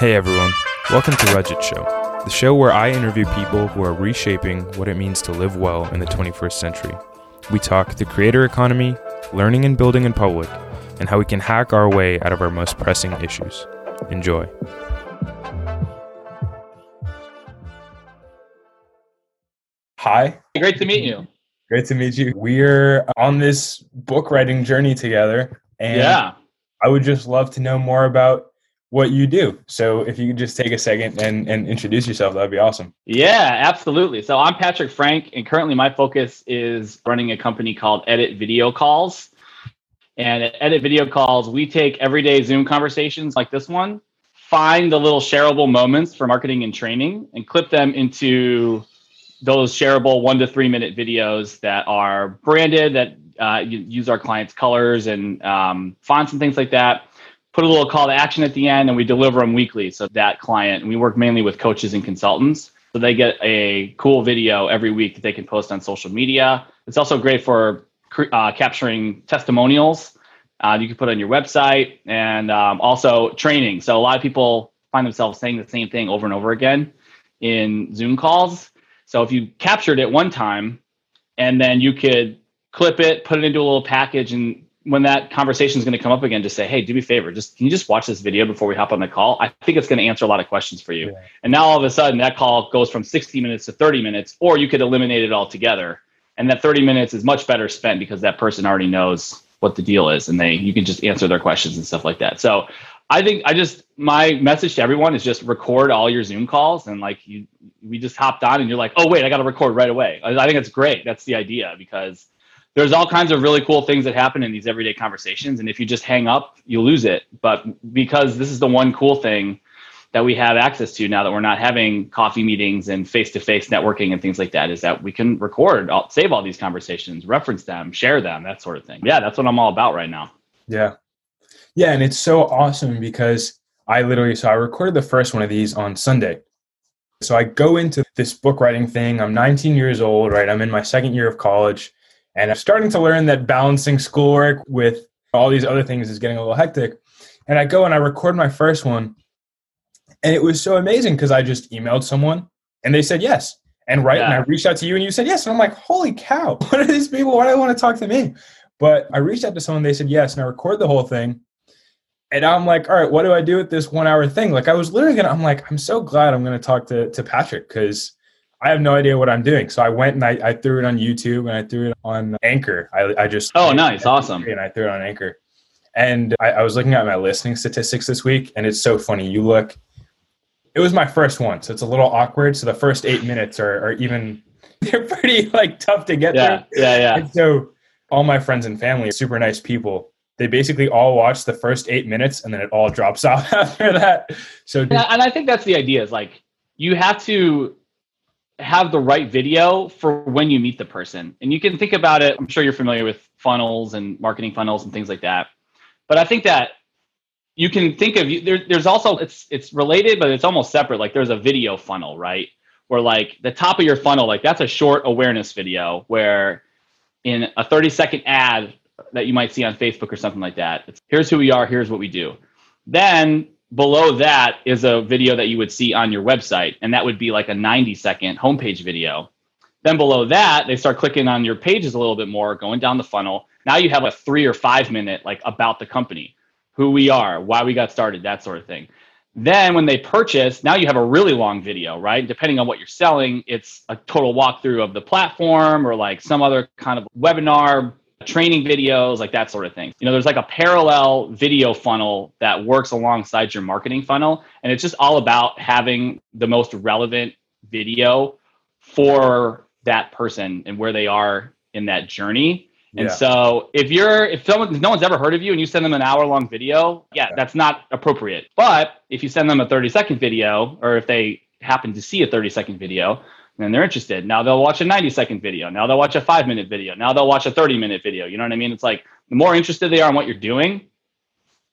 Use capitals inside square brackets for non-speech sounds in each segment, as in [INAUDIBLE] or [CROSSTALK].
Hey everyone, welcome to Rudget Show, the show where I interview people who are reshaping what it means to live well in the 21st century. We talk the creator economy, learning and building in public, and how we can hack our way out of our most pressing issues. Enjoy. Hi. Great to meet you. Great to meet you. We're on this book writing journey together. And yeah. I would just love to know more about what you do. So if you could just take a second and, and introduce yourself, that'd be awesome. Yeah, absolutely. So I'm Patrick Frank, and currently my focus is running a company called Edit Video Calls. And at Edit Video Calls, we take everyday Zoom conversations like this one, find the little shareable moments for marketing and training, and clip them into those shareable one to three minute videos that are branded, that uh, use our clients' colors and um, fonts and things like that put a little call to action at the end and we deliver them weekly. So that client we work mainly with coaches and consultants. So they get a cool video every week that they can post on social media. It's also great for uh, capturing testimonials. Uh, you can put on your website and um, also training. So a lot of people find themselves saying the same thing over and over again in zoom calls. So if you captured it one time and then you could clip it put it into a little package and when that conversation is going to come up again, just say, "Hey, do me a favor. Just can you just watch this video before we hop on the call?" I think it's going to answer a lot of questions for you. Yeah. And now all of a sudden, that call goes from 60 minutes to 30 minutes, or you could eliminate it altogether. And that 30 minutes is much better spent because that person already knows what the deal is, and they you can just answer their questions and stuff like that. So I think I just my message to everyone is just record all your Zoom calls and like you we just hopped on and you're like, oh wait, I got to record right away. I, I think it's great. That's the idea because there's all kinds of really cool things that happen in these everyday conversations. And if you just hang up, you lose it. But because this is the one cool thing that we have access to now that we're not having coffee meetings and face-to-face networking and things like that is that we can record, save all these conversations, reference them, share them, that sort of thing. Yeah, that's what I'm all about right now. Yeah. Yeah, and it's so awesome because I literally so I recorded the first one of these on Sunday. So I go into this book writing thing. I'm 19 years old, right? I'm in my second year of college and I'm starting to learn that balancing schoolwork with all these other things is getting a little hectic. And I go and I record my first one. And it was so amazing because I just emailed someone and they said yes. And right, yeah. and I reached out to you and you said yes. And I'm like, holy cow, [LAUGHS] what are these people? Why do they want to talk to me? But I reached out to someone, they said yes, and I recorded the whole thing. And I'm like, all right, what do I do with this one hour thing? Like I was literally gonna, I'm like, I'm so glad I'm gonna talk to to Patrick because I have no idea what I'm doing. So I went and I, I threw it on YouTube and I threw it on Anchor. I, I just oh nice, awesome. And I threw it on Anchor. And I, I was looking at my listening statistics this week, and it's so funny. You look, it was my first one, so it's a little awkward. So the first eight minutes are, are even [LAUGHS] they're pretty like tough to get yeah, through. Yeah, yeah. And so all my friends and family, super nice people. They basically all watch the first eight minutes, and then it all drops [LAUGHS] off after that. So and I think that's the idea. Is like you have to have the right video for when you meet the person. And you can think about it. I'm sure you're familiar with funnels and marketing funnels and things like that. But I think that you can think of there, there's also it's it's related, but it's almost separate. Like there's a video funnel, right? Where like the top of your funnel, like that's a short awareness video where in a 30 second ad that you might see on Facebook or something like that. It's here's who we are, here's what we do. Then below that is a video that you would see on your website, and that would be like a 90 second homepage video. Then below that, they start clicking on your pages a little bit more, going down the funnel. Now you have a three or five minute, like about the company, who we are, why we got started, that sort of thing. Then when they purchase, now you have a really long video, right? Depending on what you're selling, it's a total walkthrough of the platform or like some other kind of webinar training videos, like that sort of thing. You know, there's like a parallel video funnel that works alongside your marketing funnel. And it's just all about having the most relevant video for that person and where they are in that journey. And yeah. so if you're if someone if no one's ever heard of you and you send them an hour long video, yeah, that's not appropriate. But if you send them a 30 second video or if they happen to see a 30 second video, and they're interested. Now they'll watch a 90 second video. Now they'll watch a five minute video. Now they'll watch a 30 minute video. You know what I mean? It's like the more interested they are in what you're doing,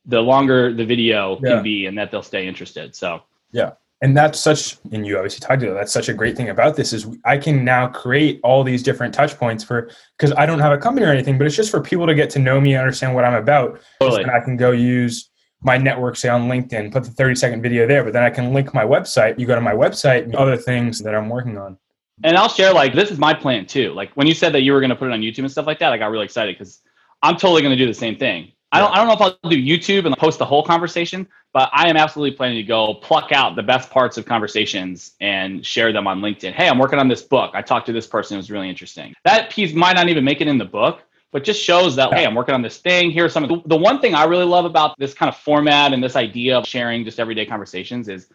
the longer the video yeah. can be and that they'll stay interested. So, yeah. And that's such, and you obviously talked about that's such a great thing about this is I can now create all these different touch points for, because I don't have a company or anything, but it's just for people to get to know me and understand what I'm about. Totally. And I can go use my network, say on LinkedIn, put the 30 second video there, but then I can link my website. You go to my website and other things that I'm working on. And I'll share like this is my plan too. Like when you said that you were going to put it on YouTube and stuff like that, I got really excited because I'm totally going to do the same thing. I don't, I don't know if I'll do YouTube and post the whole conversation, but I am absolutely planning to go pluck out the best parts of conversations and share them on LinkedIn. Hey, I'm working on this book. I talked to this person. It was really interesting. That piece might not even make it in the book, but just shows that, hey, I'm working on this thing. Here's some of the, the one thing I really love about this kind of format and this idea of sharing just everyday conversations is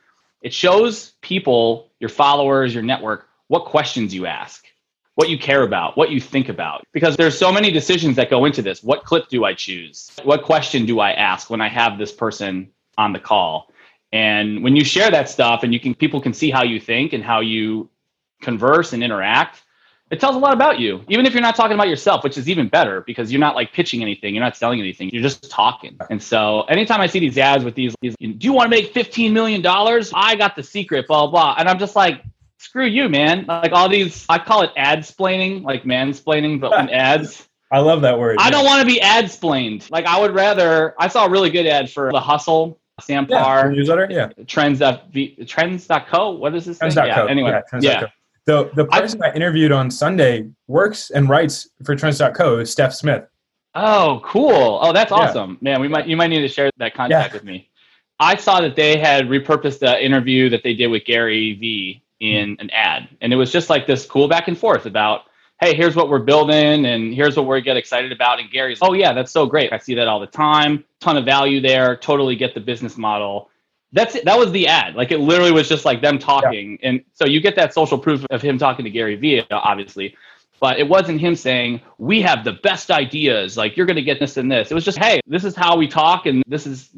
it shows people, your followers, your network, what questions you ask what you care about, what you think about. Because there's so many decisions that go into this. What clip do I choose? What question do I ask when I have this person on the call? And when you share that stuff and you can people can see how you think and how you converse and interact, it tells a lot about you. Even if you're not talking about yourself, which is even better because you're not like pitching anything, you're not selling anything, you're just talking. And so anytime I see these ads with these, these do you want to make 15 million dollars? I got the secret, blah blah. And I'm just like, screw you, man. Like all these, I call it ad splaining, like mansplaining, but in [LAUGHS] ads. I love that word. I yeah. don't want to be ad splained. Like I would rather. I saw a really good ad for the Hustle, Sam Parr yeah, newsletter. Yeah, trends. Trends.co. What is this? Trends. Thing? Yeah. Anyway, yeah. yeah. The the person I, I, interviewed on Sunday works and writes for Trends.co is Steph Smith. Oh, cool! Oh, that's awesome, man. We might you might need to share that contact with me. I saw that they had repurposed the interview that they did with Gary Vee in hmm. an ad. And it was just like this cool back and forth about, hey, here's what we're building and here's what we get excited about. And Gary's, oh, yeah, that's so great. I see that all the time. Ton of value there. Totally get the business model. That's it. That was the ad. Like it literally was just like them talking. Yeah. And so you get that social proof of him talking to Gary Vee, obviously. But it wasn't him saying, we have the best ideas. Like you're going to get this and this. It was just, hey, this is how we talk and this is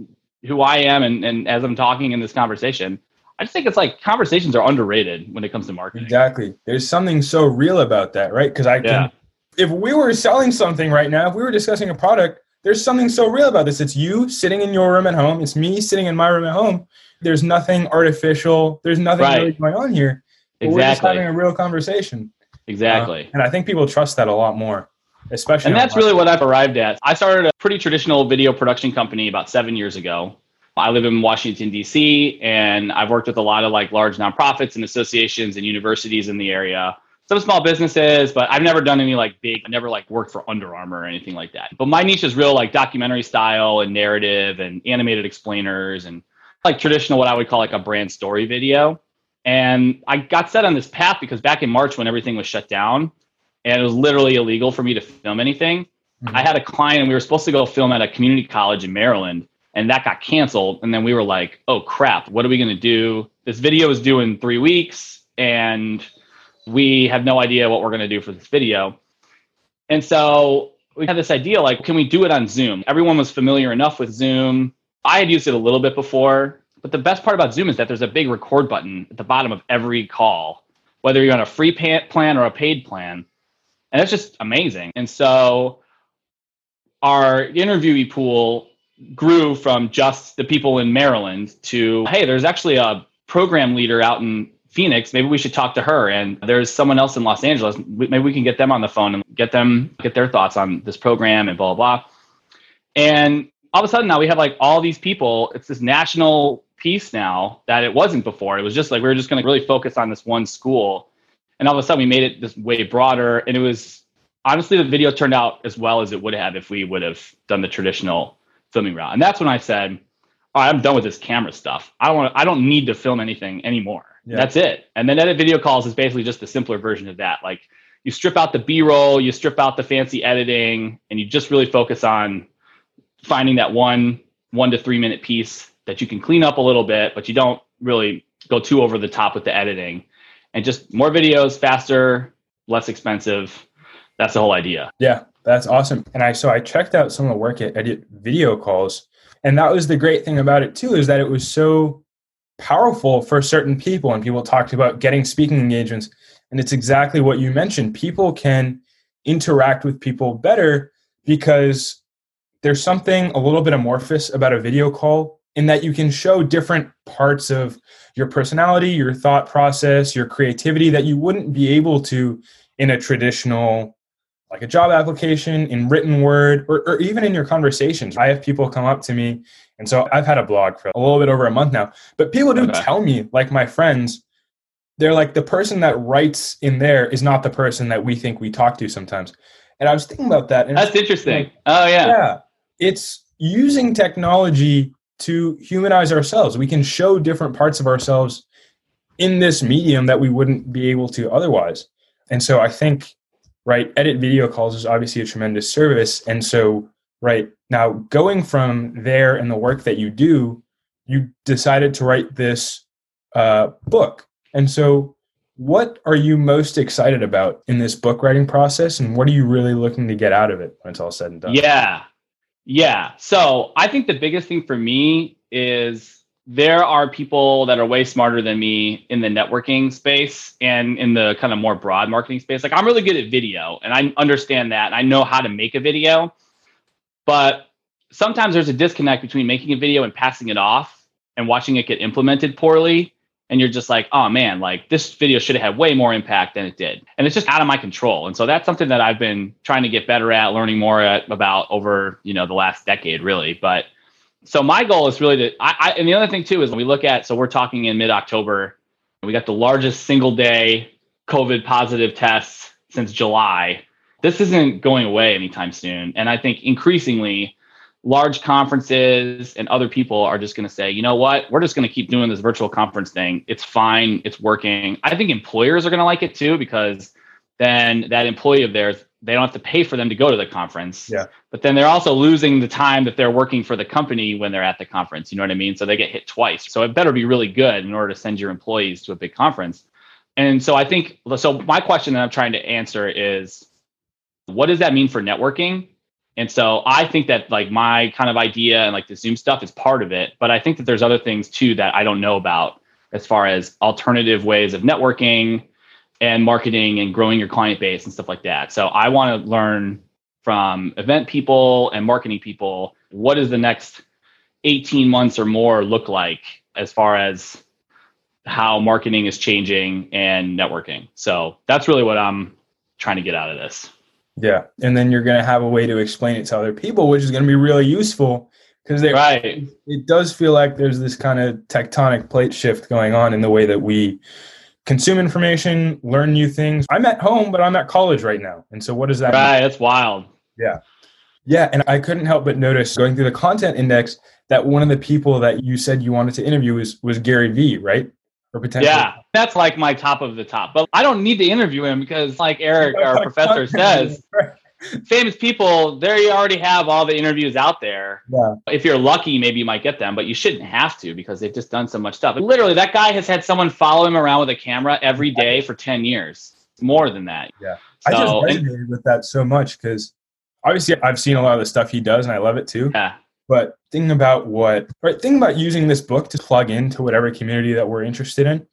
who I am. And, and as I'm talking in this conversation, I just think it's like conversations are underrated when it comes to marketing. Exactly. There's something so real about that, right? Because I can, yeah. if we were selling something right now, if we were discussing a product, there's something so real about this. It's you sitting in your room at home. It's me sitting in my room at home. There's nothing artificial. There's nothing right. really going on here. Exactly. We're just having a real conversation. Exactly. Uh, and I think people trust that a lot more, especially. And that's really what I've arrived at. I started a pretty traditional video production company about seven years ago. I live in Washington, D.C., and I've worked with a lot of like large nonprofits and associations and universities in the area. Some small businesses, but I've never done any like big, I never like worked for Under Armour or anything like that. But my niche is real like documentary style and narrative and animated explainers and like traditional, what I would call like a brand story video. And I got set on this path because back in March when everything was shut down and it was literally illegal for me to film anything, mm-hmm. I had a client and we were supposed to go film at a community college in Maryland and that got canceled. And then we were like, oh crap, what are we going to do? This video is due in three weeks, and we have no idea what we're going to do for this video. And so we had this idea like, can we do it on Zoom? Everyone was familiar enough with Zoom. I had used it a little bit before, but the best part about Zoom is that there's a big record button at the bottom of every call, whether you're on a free plan or a paid plan. And it's just amazing. And so our interviewee pool grew from just the people in Maryland to, hey, there's actually a program leader out in Phoenix. Maybe we should talk to her. And there's someone else in Los Angeles. Maybe we can get them on the phone and get them get their thoughts on this program and blah blah. blah. And all of a sudden now we have like all these people. It's this national piece now that it wasn't before. It was just like we were just going to really focus on this one school. And all of a sudden we made it this way broader. And it was honestly the video turned out as well as it would have if we would have done the traditional filming route. And that's when I said, I'm done with this camera stuff. I don't want I don't need to film anything anymore. Yeah. That's it. And then edit video calls is basically just the simpler version of that. Like you strip out the B-roll, you strip out the fancy editing, and you just really focus on finding that one one to three minute piece that you can clean up a little bit, but you don't really go too over the top with the editing. And just more videos, faster, less expensive. That's the whole idea. Yeah. That's awesome. And I so I checked out some of the work at Edit Video Calls, and that was the great thing about it too is that it was so powerful for certain people. And people talked about getting speaking engagements, and it's exactly what you mentioned. People can interact with people better because there's something a little bit amorphous about a video call in that you can show different parts of your personality, your thought process, your creativity that you wouldn't be able to in a traditional like a job application in written word or, or even in your conversations. I have people come up to me. And so I've had a blog for a little bit over a month now, but people do okay. tell me, like my friends, they're like the person that writes in there is not the person that we think we talk to sometimes. And I was thinking about that. And That's interesting. Oh yeah. Yeah. It's using technology to humanize ourselves. We can show different parts of ourselves in this medium that we wouldn't be able to otherwise. And so I think right? Edit video calls is obviously a tremendous service. And so, right now, going from there and the work that you do, you decided to write this uh, book. And so, what are you most excited about in this book writing process? And what are you really looking to get out of it when it's all said and done? Yeah. Yeah. So, I think the biggest thing for me is there are people that are way smarter than me in the networking space and in the kind of more broad marketing space. Like I'm really good at video and I understand that and I know how to make a video. But sometimes there's a disconnect between making a video and passing it off and watching it get implemented poorly. And you're just like, oh man, like this video should have had way more impact than it did. And it's just out of my control. And so that's something that I've been trying to get better at, learning more at, about over, you know, the last decade really. But so my goal is really to I, I, and the other thing too is when we look at so we're talking in mid-october we got the largest single day covid positive tests since july. This isn't going away anytime soon. And i think increasingly large conferences and other people are just going to say you know what? We're just going to keep doing this virtual conference thing. It's fine. It's working. I think employers are going to like it too because then that employee of theirs they don't have to pay for them to go to the conference. Yeah. But then they're also losing the time that they're working for the company when they're at the conference. You know what I mean? So they get hit twice. So it better be really good in order to send your employees to a big conference. And so I think so my question that I'm trying to answer is what does that mean for networking? And so I think that like my kind of idea and like the Zoom stuff is part of it, but I think that there's other things too that I don't know about as far as alternative ways of networking, and marketing and growing your client base and stuff like that. So I want to learn from event people and marketing people what does the next 18 months or more look like as far as how marketing is changing and networking. So that's really what I'm trying to get out of this. Yeah. And then you're going to have a way to explain it to other people, which is going to be really useful because they right. it does feel like there's this kind of tectonic plate shift going on in the way that we consume information, learn new things. I'm at home, but I'm at college right now. And so what does that right, mean? That's wild. Yeah. Yeah. And I couldn't help but notice going through the content index that one of the people that you said you wanted to interview was was Gary Vee, right? Or potentially. Yeah, that's like my top of the top. But I don't need to interview him because like Eric, [LAUGHS] our professor says, famous people, there you already have all the interviews out there. Yeah. If you're lucky, maybe you might get them, but you shouldn't have to because they've just done so much stuff. Literally, that guy has had someone follow him around with a camera every day for 10 years. More than that. Yeah. So, I just resonated and, with that so much because obviously I've seen a lot of the stuff he does and I love it too. Yeah. But thinking about what, right, thinking about using this book to plug into whatever community that we're interested in.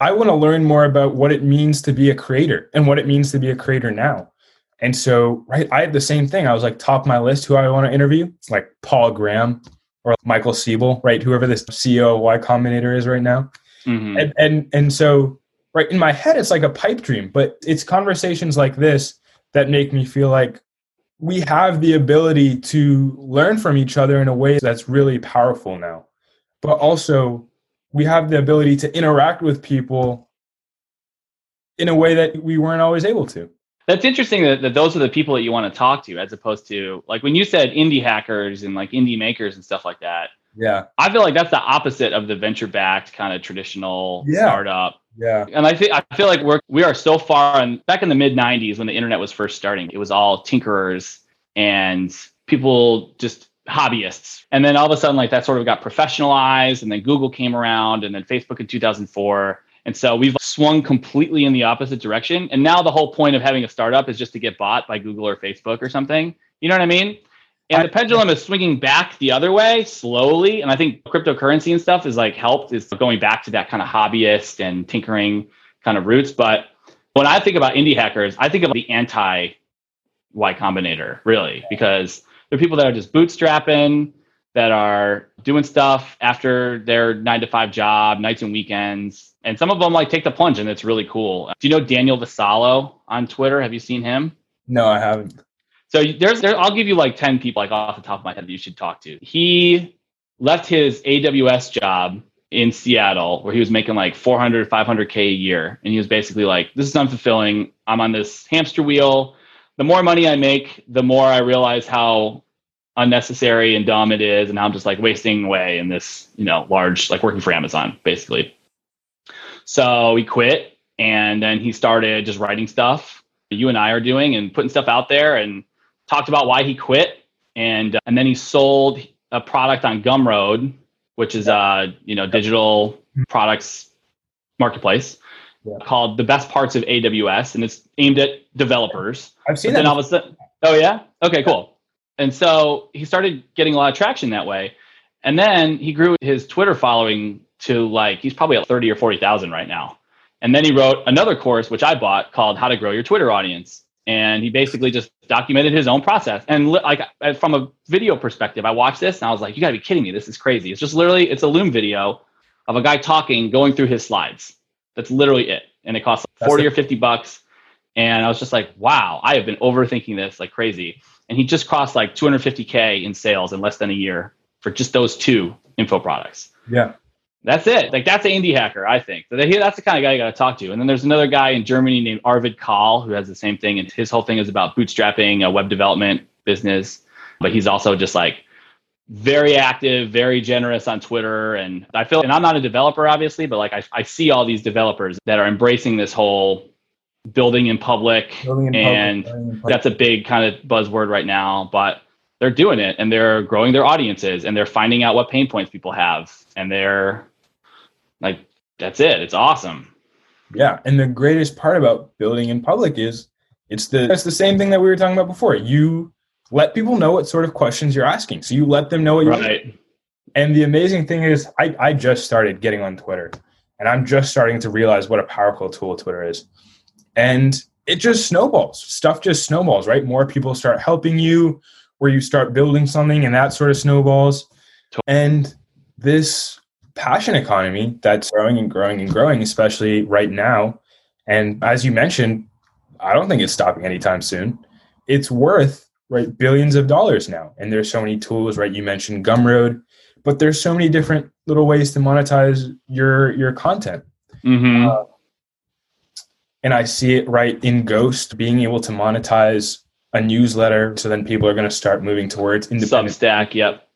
I want to learn more about what it means to be a creator and what it means to be a creator now. And so, right, I had the same thing. I was like, top my list who I want to interview. It's like Paul Graham or Michael Seibel, right? Whoever this CEO of Y Combinator is right now. Mm-hmm. And, and and so, right in my head, it's like a pipe dream. But it's conversations like this that make me feel like we have the ability to learn from each other in a way that's really powerful now. But also, we have the ability to interact with people in a way that we weren't always able to. That's interesting that, that those are the people that you want to talk to, as opposed to like when you said indie hackers and like indie makers and stuff like that. Yeah. I feel like that's the opposite of the venture backed kind of traditional yeah. startup. Yeah. And I think I feel like we're we are so far and back in the mid 90s when the internet was first starting, it was all tinkerers and people just hobbyists. And then all of a sudden like that sort of got professionalized and then Google came around and then Facebook in 2004 and so we've swung completely in the opposite direction. And now the whole point of having a startup is just to get bought by Google or Facebook or something. You know what I mean? And the pendulum is swinging back the other way slowly. And I think cryptocurrency and stuff is like helped is going back to that kind of hobbyist and tinkering kind of roots. But when I think about indie hackers, I think of the anti Y Combinator, really, because they're people that are just bootstrapping, that are doing stuff after their nine to five job, nights and weekends. And some of them like take the plunge and it's really cool. Uh, do you know Daniel Vassallo on Twitter? Have you seen him? No, I haven't. So there's there, I'll give you like 10 people like off the top of my head that you should talk to. He left his AWS job in Seattle where he was making like 400 500k a year and he was basically like this is unfulfilling. I'm on this hamster wheel. The more money I make, the more I realize how unnecessary and dumb it is and how I'm just like wasting away in this, you know, large like working for Amazon basically. So he quit and then he started just writing stuff you and I are doing and putting stuff out there and talked about why he quit and uh, and then he sold a product on Gumroad, which is a you know digital products marketplace yeah. called the best parts of AWS, and it's aimed at developers. I've seen but that. Then all of a sudden, oh yeah, okay, cool. And so he started getting a lot of traction that way, and then he grew his Twitter following to like he's probably at thirty or forty thousand right now. And then he wrote another course, which I bought, called How to Grow Your Twitter Audience. And he basically just documented his own process. And like from a video perspective i watched this and i was like you gotta be kidding me. This is crazy. It's just literally it's a loom video of a guy talking going through his slides. That's literally it. And it costs like 40 or 50 bucks. And i was just like wow i have been overthinking this like crazy. And he just crossed like 250k in sales in less than a year for just those two info products. Yeah that's it. Like that's an indie hacker, I think. That's the kind of guy you got to talk to. And then there's another guy in Germany named Arvid Kahl who has the same thing, and his whole thing is about bootstrapping a web development business. But he's also just like very active, very generous on Twitter. And I feel, and I'm not a developer, obviously, but like I, I see all these developers that are embracing this whole building in public, building in and public, in public. that's a big kind of buzzword right now. But they're doing it and they're growing their audiences and they're finding out what pain points people have and they're like that's it. It's awesome. Yeah and the greatest part about building in public is it's the it's the same thing that we were talking about before. You let people know what sort of questions you're asking. So you let them know what you're right. And the amazing thing is I, I just started getting on twitter and i'm just starting to realize what a powerful tool twitter is. And it just snowballs. Stuff just snowballs right? More people start helping you where you start building something and that sort of snowballs. And this passion economy that's growing and growing and growing, especially right now. And as you mentioned, I don't think it's stopping anytime soon. It's worth right billions of dollars now. And there's so many tools, right? You mentioned Gumroad, but there's so many different little ways to monetize your your content. Mm-hmm. Uh, and I see it right in Ghost being able to monetize a newsletter. So then people are going to start moving towards independent. Substack. Yep.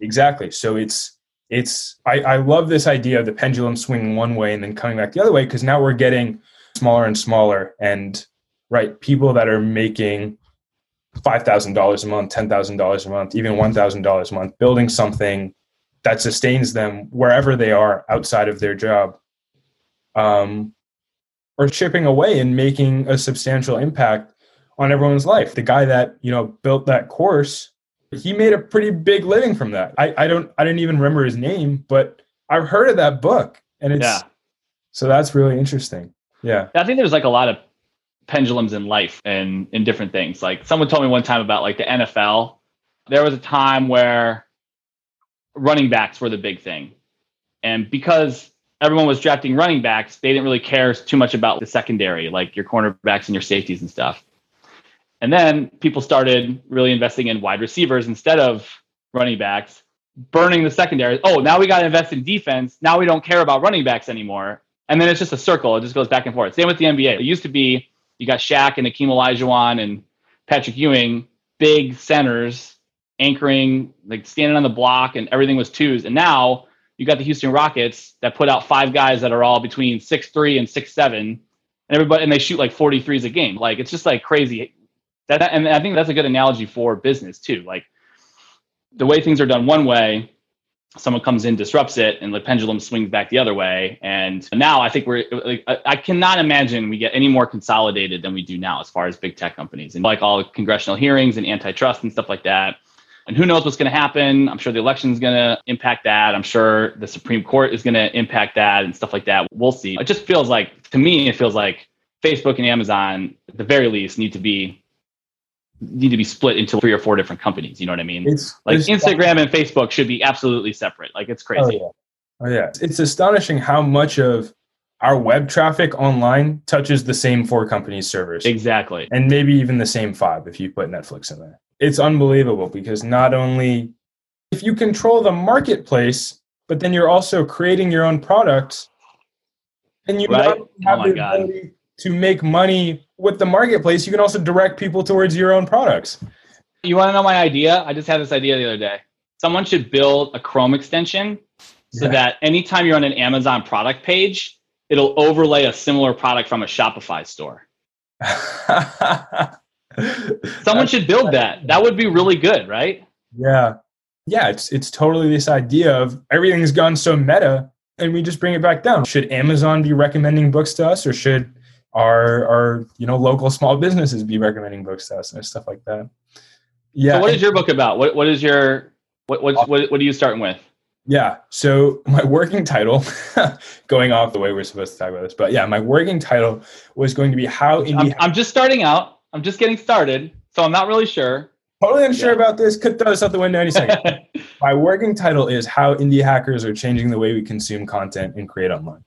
Exactly. So it's it's I, I love this idea of the pendulum swinging one way and then coming back the other way because now we're getting smaller and smaller and right people that are making five thousand dollars a month, ten thousand dollars a month, even one thousand dollars a month, building something that sustains them wherever they are outside of their job, um, or chipping away and making a substantial impact on everyone's life. The guy that you know built that course he made a pretty big living from that. I, I don't I didn't even remember his name, but I've heard of that book. And it's yeah. so that's really interesting. Yeah. I think there's like a lot of pendulums in life and in different things. Like someone told me one time about like the NFL. There was a time where running backs were the big thing. And because everyone was drafting running backs, they didn't really care too much about the secondary, like your cornerbacks and your safeties and stuff. And then people started really investing in wide receivers instead of running backs, burning the secondary. Oh, now we got to invest in defense. Now we don't care about running backs anymore. And then it's just a circle. It just goes back and forth. Same with the NBA. It used to be you got Shaq and Akeem Olajuwon and Patrick Ewing, big centers anchoring, like standing on the block, and everything was twos. And now you got the Houston Rockets that put out five guys that are all between six three and six seven, and everybody and they shoot like 43s a game. Like it's just like crazy that and I think that's a good analogy for business too. Like the way things are done one way, someone comes in, disrupts it, and the pendulum swings back the other way. And now I think we're like I cannot imagine we get any more consolidated than we do now as far as big tech companies and like all congressional hearings and antitrust and stuff like that. And who knows what's going to happen? I'm sure the election is going to impact that. I'm sure the Supreme Court is going to impact that and stuff like that. We'll see. It just feels like, to me, it feels like Facebook and Amazon, at the very least, need to be need to be split into three or four different companies. You know what I mean? It's like it's Instagram and Facebook should be absolutely separate. Like it's crazy. Oh yeah. oh yeah. It's astonishing how much of our web traffic online touches the same four companies' servers. Exactly. And maybe even the same five if you put Netflix in there. It's unbelievable because not only if you control the marketplace, but then you're also creating your own products, and you right? have oh the God. ability to make money with the marketplace, you can also direct people towards your own products. You want to know my idea? I just had this idea the other day. Someone should build a Chrome extension so yeah. that anytime you're on an Amazon product page, it'll overlay a similar product from a Shopify store. [LAUGHS] Someone should build that. That would be really good, right? Yeah. Yeah, it's it's totally this idea of everything's gone so meta and we just bring it back down. Should Amazon be recommending books to us or should our our you know local small businesses be recommending books to us and stuff like that? Yeah. So what is your book about? What what is your what what what, what are you starting with? Yeah. So my working title, [LAUGHS] going off the way we're supposed to talk about this, but yeah, my working title was going to be how indie. I'm, I'm just starting out. I'm just getting started, so I'm not really sure. Totally unsure yeah. about this. Could throw this out the window any second. [LAUGHS] my working title is how indie hackers are changing the way we consume content and create online.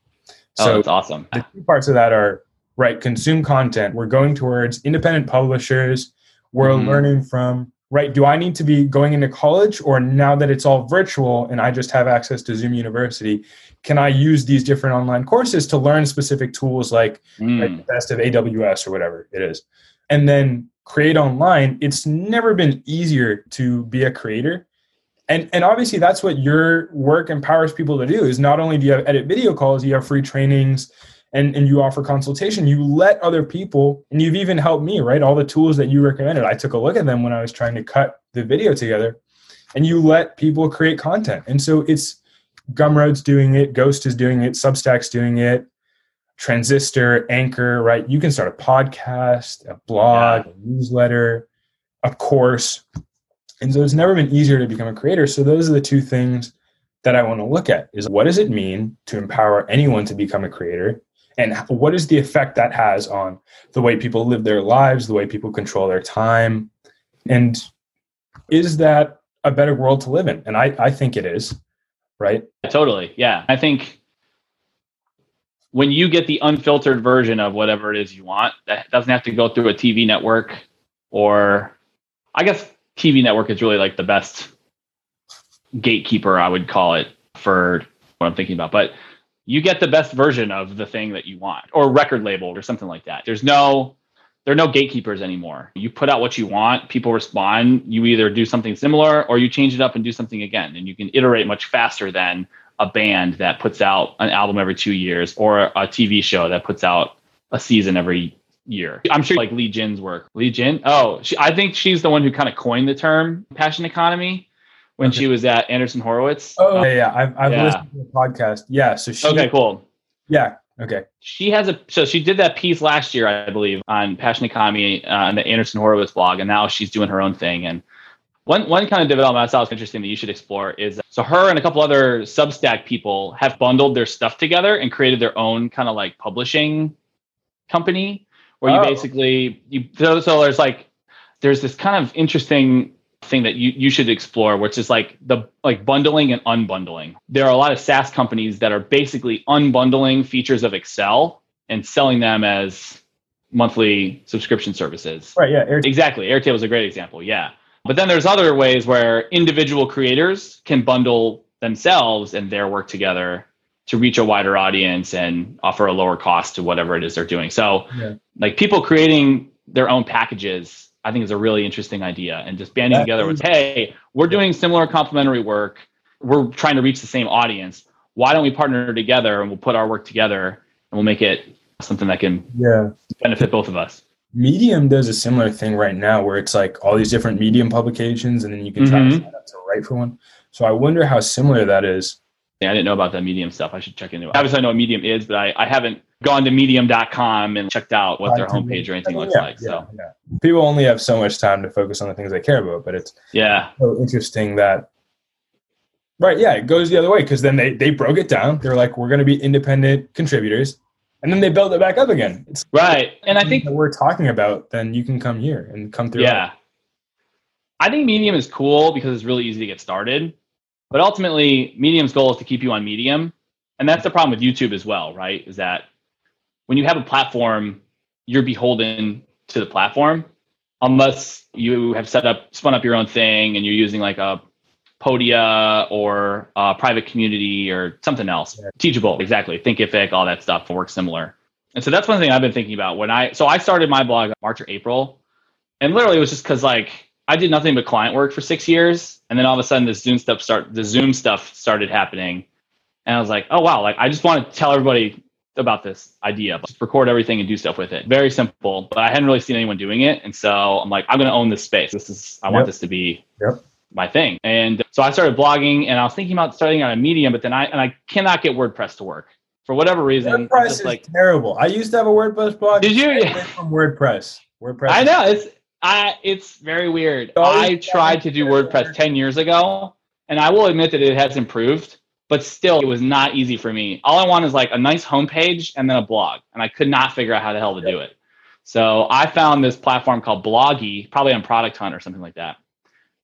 Oh, so that's awesome. The two parts of that are right. Consume content. We're going towards independent publishers. We're mm-hmm. learning from right? Do I need to be going into college or now that it's all virtual and I just have access to Zoom University, can I use these different online courses to learn specific tools like, mm. like the best of AWS or whatever it is? And then create online, it's never been easier to be a creator. And, and obviously that's what your work empowers people to do is not only do you have edit video calls, you have free trainings, and, and you offer consultation, you let other people, and you've even helped me, right? All the tools that you recommended, I took a look at them when I was trying to cut the video together, and you let people create content. And so it's Gumroad's doing it, Ghost is doing it, Substack's doing it, Transistor, Anchor, right? You can start a podcast, a blog, yeah. a newsletter, a course. And so it's never been easier to become a creator. So those are the two things that I want to look at is what does it mean to empower anyone to become a creator? And what is the effect that has on the way people live their lives the way people control their time? And is that a better world to live in? And i, I think it is right? Totally. Yeah. I think when you get the unfiltered version of whatever it is you want that doesn't have to go through a tv network or i guess tv network is really like the best gatekeeper i would call it for what i'm thinking about. But you get the best version of the thing that you want or record label or something like that. There's no there are no gatekeepers anymore. You put out what you want people respond you either do something similar or you change it up and do something again. And you can iterate much faster than a band that puts out an album every two years or a tv show that puts out a season every year. I'm sure like Li Jin's work. Li Jin? Oh she, i think she's the one who kind of coined the term passion economy when okay. she was at Andreessen Horowitz. Oh yeah, yeah. I've, I've yeah. listened to the podcast. Yeah, so she. Okay, cool. Yeah. Okay. She has a so she did that piece last year, I believe, on Passion Economy uh, on the Andreessen Horowitz blog, and now she's doing her own thing. And one one kind of development I thought was interesting that you should explore is so her and a couple other Substack people have bundled their stuff together and created their own kind of like publishing company where oh. you basically you so, so there's like there's this kind of interesting thing that you, you should explore, which is like the like bundling and unbundling. There are a lot of SaaS companies that are basically unbundling features of Excel and selling them as monthly subscription services. Right. Yeah. Airtable. Exactly. Airtable is a great example. Yeah. But then there's other ways where individual creators can bundle themselves and their work together to reach a wider audience and offer a lower cost to whatever it is they're doing. So, yeah. like people creating their own packages I think is a really interesting idea. And just banding that together with, hey, we're doing similar complementary work. We're trying to reach the same audience. Why don't we partner together and we'll put our work together and we'll make it something that can yeah. benefit both of us. Medium does a similar thing right now where it's like all these different Medium publications and then you can try mm-hmm. to to write for one. So I wonder how similar that is. Yeah, I didn't know about that Medium stuff. I should check into it. Obviously, I know what Medium is, but I, I haven't gone to medium.com and checked out what their homepage or anything looks yeah, like. Yeah, so yeah. people only have so much time to focus on the things they care about, but it's yeah so interesting that right, yeah, it goes the other way because then they they broke it down. They're like, we're going to be independent contributors, and then they build it back up again. It's right, and I think we're talking about. Then you can come here and come through. Yeah, I think Medium is cool because it's really easy to get started, but ultimately, Medium's goal is to keep you on Medium and that's the problem with YouTube as well, right? Is that when you have a platform, you're beholden to the platform unless you have set up spun up your own thing and you're using like a Podia or a private community or something else. Yeah. Teachable, exactly. Thinkific, all that stuff works similar. And so that's one thing I've been thinking about when I so I started my blog March or April, and literally it was just because like I did nothing but client work for six years, and then all of a sudden the Zoom stuff start the Zoom stuff started happening, and I was like, oh wow, like I just want to tell everybody about this idea, just record everything and do stuff with it. Very simple, but I hadn't really seen anyone doing it, and so I'm like, I'm going to own this space. This is I yep. want this to be yep. my thing. And so I started blogging, and I was thinking about starting on a Medium, but then I and I cannot get WordPress to work for whatever reason. WordPress is like terrible. I used to have a WordPress blog. Did you? Yeah. From WordPress. WordPress. I know it's I it's very weird. I tried to do WordPress ten years ago, and I will admit that it has improved but still it was not easy for me. All I want is like a nice homepage and then a blog, and I could not figure out how the hell to do it. So I found this platform called Bloggy, probably on Product Hunt or something like that.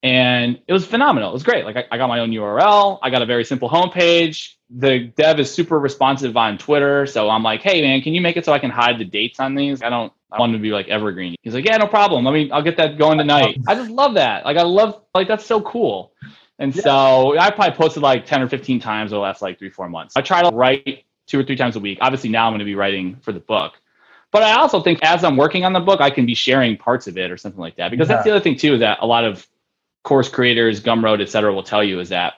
And it was phenomenal. It was great. Like I, I got my own URL. I got a very simple homepage. The dev is super responsive on Twitter. So I'm like, hey man, can you make it so I can hide the dates on these? I don't I want to be like evergreen. He's like, yeah, no problem. Let me I'll get that going tonight. I just love that. Like I love like that's so cool. And yeah. so I probably posted like 10 or 15 times over the last like three, four months. I try to write two or three times a week. Obviously, now I'm going to be writing for the book. But I also think as I'm working on the book, I can be sharing parts of it or something like that. Because yeah. that's the other thing, too, that a lot of course creators, Gumroad, et cetera, will tell you is that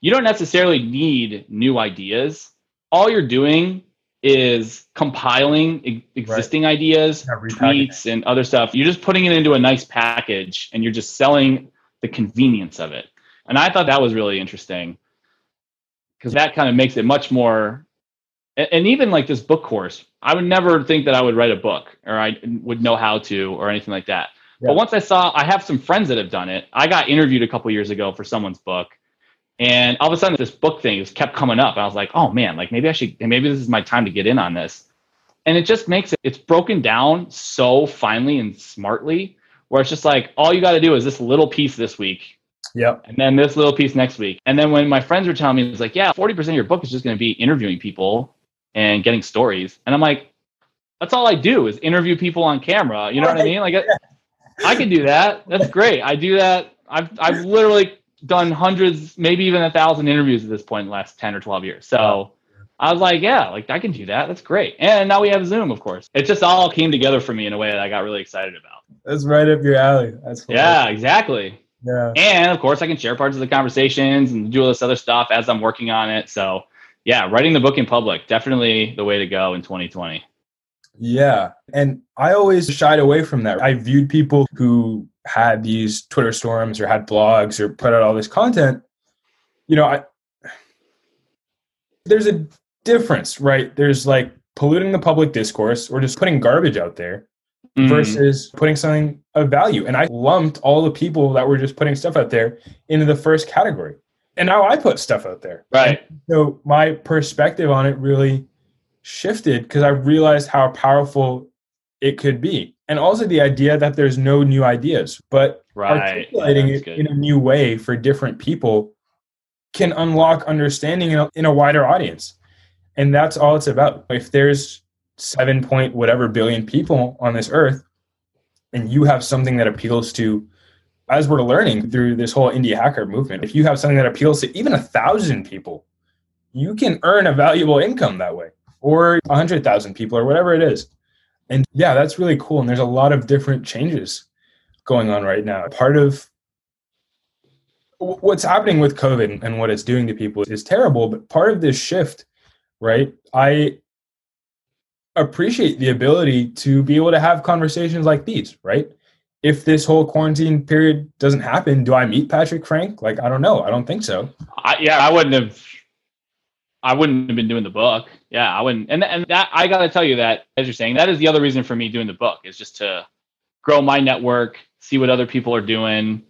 you don't necessarily need new ideas. All you're doing is compiling existing right. ideas, yeah, tweets, and other stuff. You're just putting it into a nice package and you're just selling the convenience of it. And I thought that was really interesting because that kind of makes it much more. And, and even like this book course, I would never think that I would write a book or I would know how to or anything like that. Yeah. But once I saw, I have some friends that have done it. I got interviewed a couple years ago for someone's book, and all of a sudden this book thing just kept coming up. I was like, oh man, like maybe I should, maybe this is my time to get in on this. And it just makes it, it's broken down so finely and smartly, where it's just like all you got to do is this little piece this week Yep. And then this little piece next week. And then when my friends were telling me, it was like, yeah, 40% of your book is just going to be interviewing people and getting stories. And I'm like, that's all I do is interview people on camera. You know right. what I mean? Like, I, I can do that. That's great. I do that. I've, I've literally done hundreds, maybe even a thousand interviews at this point in the last 10 or 12 years. So I was like, yeah, like I can do that. That's great. And now we have Zoom, of course. It just all came together for me in a way that I got really excited about. That's right up your alley. That's yeah, exactly. Yeah. And of course, I can share parts of the conversations and do all this other stuff as I'm working on it. So, yeah, writing the book in public definitely the way to go in 2020. Yeah. And I always shied away from that. I viewed people who had these Twitter storms or had blogs or put out all this content. You know, I there's a difference, right? There's like polluting the public discourse or just putting garbage out there mm. versus putting something of value. And I lumped all the people that were just putting stuff out there into the first category. And now I put stuff out there. Right. And so my perspective on it really shifted because I realized how powerful it could be. And also the idea that there's no new ideas, but right. articulating it good. in a new way for different people can unlock understanding in a, in a wider audience. And that's all it's about. If there's seven point whatever billion people on this earth, and you have something that appeals to, as we're learning through this whole indie hacker movement, if you have something that appeals to even a thousand people, you can earn a valuable income that way, or a hundred thousand people, or whatever it is. And yeah, that's really cool. And there's a lot of different changes going on right now. Part of what's happening with COVID and what it's doing to people is terrible, but part of this shift, right? I appreciate the ability to be able to have conversations like these, right? If this whole quarantine period doesn't happen, do I meet Patrick Frank? Like, I don't know. I don't think so. I, yeah, I wouldn't have. I wouldn't have been doing the book. Yeah, I wouldn't. And and that I got to tell you that as you're saying, that is the other reason for me doing the book is just to grow my network, see what other people are doing.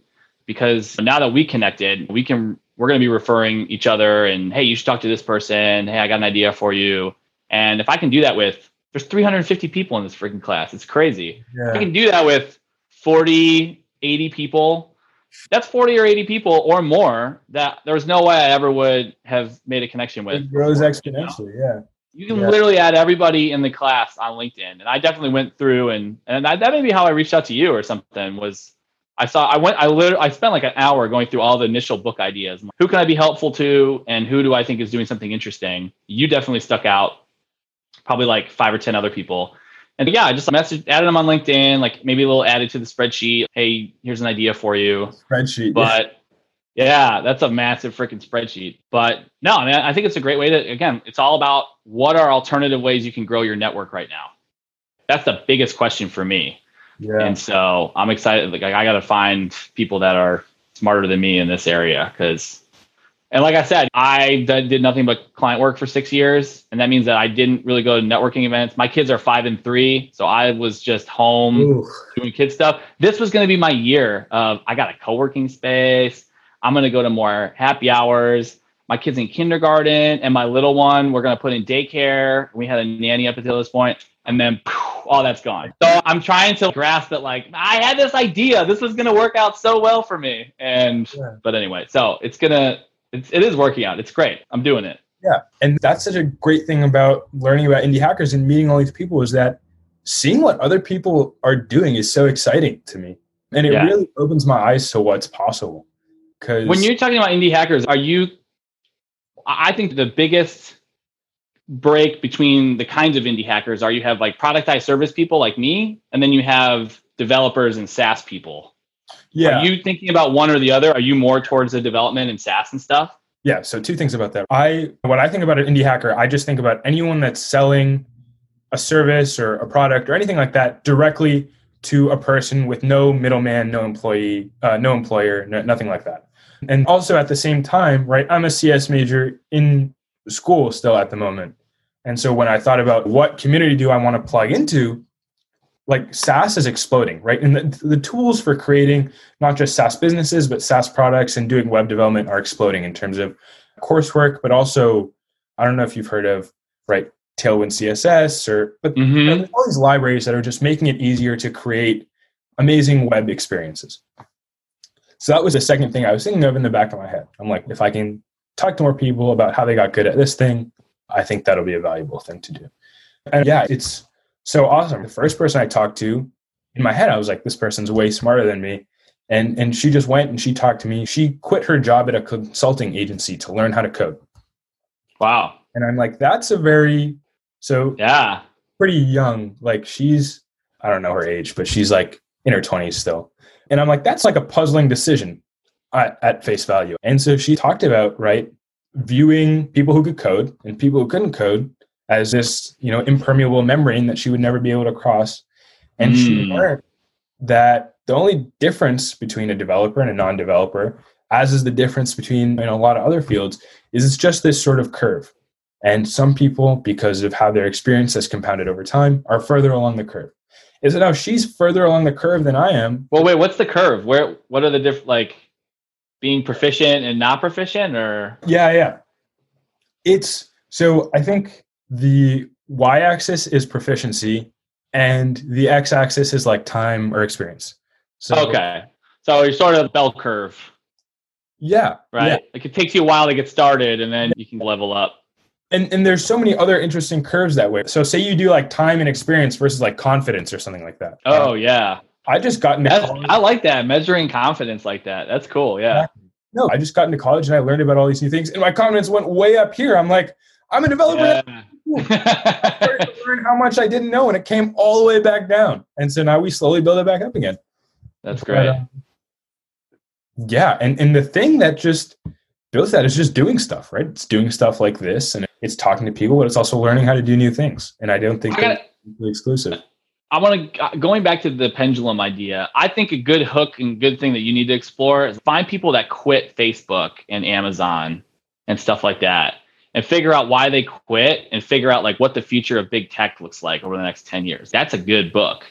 Because now that we connected, we can we're going to be referring each other and hey, you should talk to this person. Hey, I got an idea for you. And if I can do that with there's 350 people in this freaking class. It's crazy. Yeah. I can do that with 40, 80 people. that's 40 or 80 people or more that there's no way I ever would have made a connection with. It grows exponentially, you know? yeah. You can yeah. literally add everybody in the class on LinkedIn. And I definitely went through and and that, that may be how I reached out to you or something was I saw I went I literally I spent like an hour going through all the initial book ideas. Who can I be helpful to and who do I think is doing something interesting? You definitely stuck out. Probably like five or ten other people. And yeah, I just messaged, added them on LinkedIn, like maybe a little added to the spreadsheet. Hey, here's an idea for you. Spreadsheet. But yeah, that's a massive freaking spreadsheet. But no, I mean, I think it's a great way to, again, it's all about what are alternative ways you can grow your network right now. That's the biggest question for me. Yeah. And so I'm excited. Like, I got to find people that are smarter than me in this area because and like I said, I did nothing but client work for six years. And that means that I didn't really go to networking events. My kids are five and three. So I was just home Ooh. doing kid stuff. This was going to be my year of I got a co working space. I'm going to go to more happy hours. My kids in kindergarten and my little one, we're going to put in daycare. We had a nanny up until this point, And then all that's gone. So I'm trying to grasp that, like, I had this idea. This was going to work out so well for me. And, yeah. but anyway, so it's going to, it's, it is working out. It's great. I'm doing it. Yeah. And that's such a great thing about learning about indie hackers and meeting all these people is that seeing what other people are doing is so exciting to me. And it yeah. really opens my eyes to what's possible. Because when you're talking about indie hackers, are you, I think the biggest break between the kinds of indie hackers are you have like productized service people like me, and then you have developers and SaaS people. Yeah. Are you thinking about one or the other? Are you more towards the development and SaaS and stuff? Yeah. So two things about that. I when I think about an indie hacker, I just think about anyone that's selling a service or a product or anything like that directly to a person with no middleman, no employee, uh, no employer, no, nothing like that. And also at the same time, right? I'm a CS major in school still at the moment. And so when I thought about what community do I want to plug into, like SaaS is exploding, right? And the, the, tools for creating not just SaaS businesses, but SaaS products and doing web development are exploding in terms of coursework, but also, I don't know if you've heard of, right, Tailwind CSS or, but mm-hmm. all these libraries that are just making it easier to create amazing web experiences. So that was the second thing I was thinking of in the back of my head. I'm like, if I can talk to more people about how they got good at this thing, I think that'll be a valuable thing to do. And yeah, it's, so awesome. The first person I talked to in my head, I was like, this person's way smarter than me. And and she just went and she talked to me. She quit her job at a consulting agency to learn how to code. Wow. And I'm like, that's a very so yeah, pretty young. Like she's I don't know her age, but she's like in her 20s still. And I'm like, that's like a puzzling decision at, at face value. And so she talked about, right, viewing people who could code and people who couldn't code as this you know impermeable membrane that she would never be able to cross. And mm. she hmm. learned that the only difference between a developer and a non-developer as is the difference between you know, a lot of other fields is it's just this sort of curve. And some people because of how their experience has compounded over time are further along the curve. Is it now she's further along the curve than i am? Well wait what's the curve? Where what are the different like being proficient and not proficient or? Yeah yeah. It's so i think the y axis is proficiency and the x axis is like time or experience. So, okay. So you're sort of a bell curve. Yeah. Right. Yeah. Like it takes you a while to get started and then you can level up. And and there's so many other interesting curves that way. So say you do like time and experience versus like confidence or something like that. Oh um, yeah. I just got into college. I like that. Measuring confidence like that. That's cool. Yeah. No, I just got into college and I learned about all these new things and my confidence went way up here. I'm like, I'm a developer. Yeah. [LAUGHS] learn how much I didn't know, and it came all the way back down. And so now we slowly build it back up again. That's great. But, uh, yeah, and and the thing that just builds that is just doing stuff, right? It's doing stuff like this, and it's talking to people, but it's also learning how to do new things. And I don't think it's exclusive. I want to going back to the pendulum idea. I think a good hook and good thing that you need to explore is find people that quit Facebook and Amazon and stuff like that and figure out why they quit and figure out like what the future of big tech looks like over the next 10 years. That's a good book.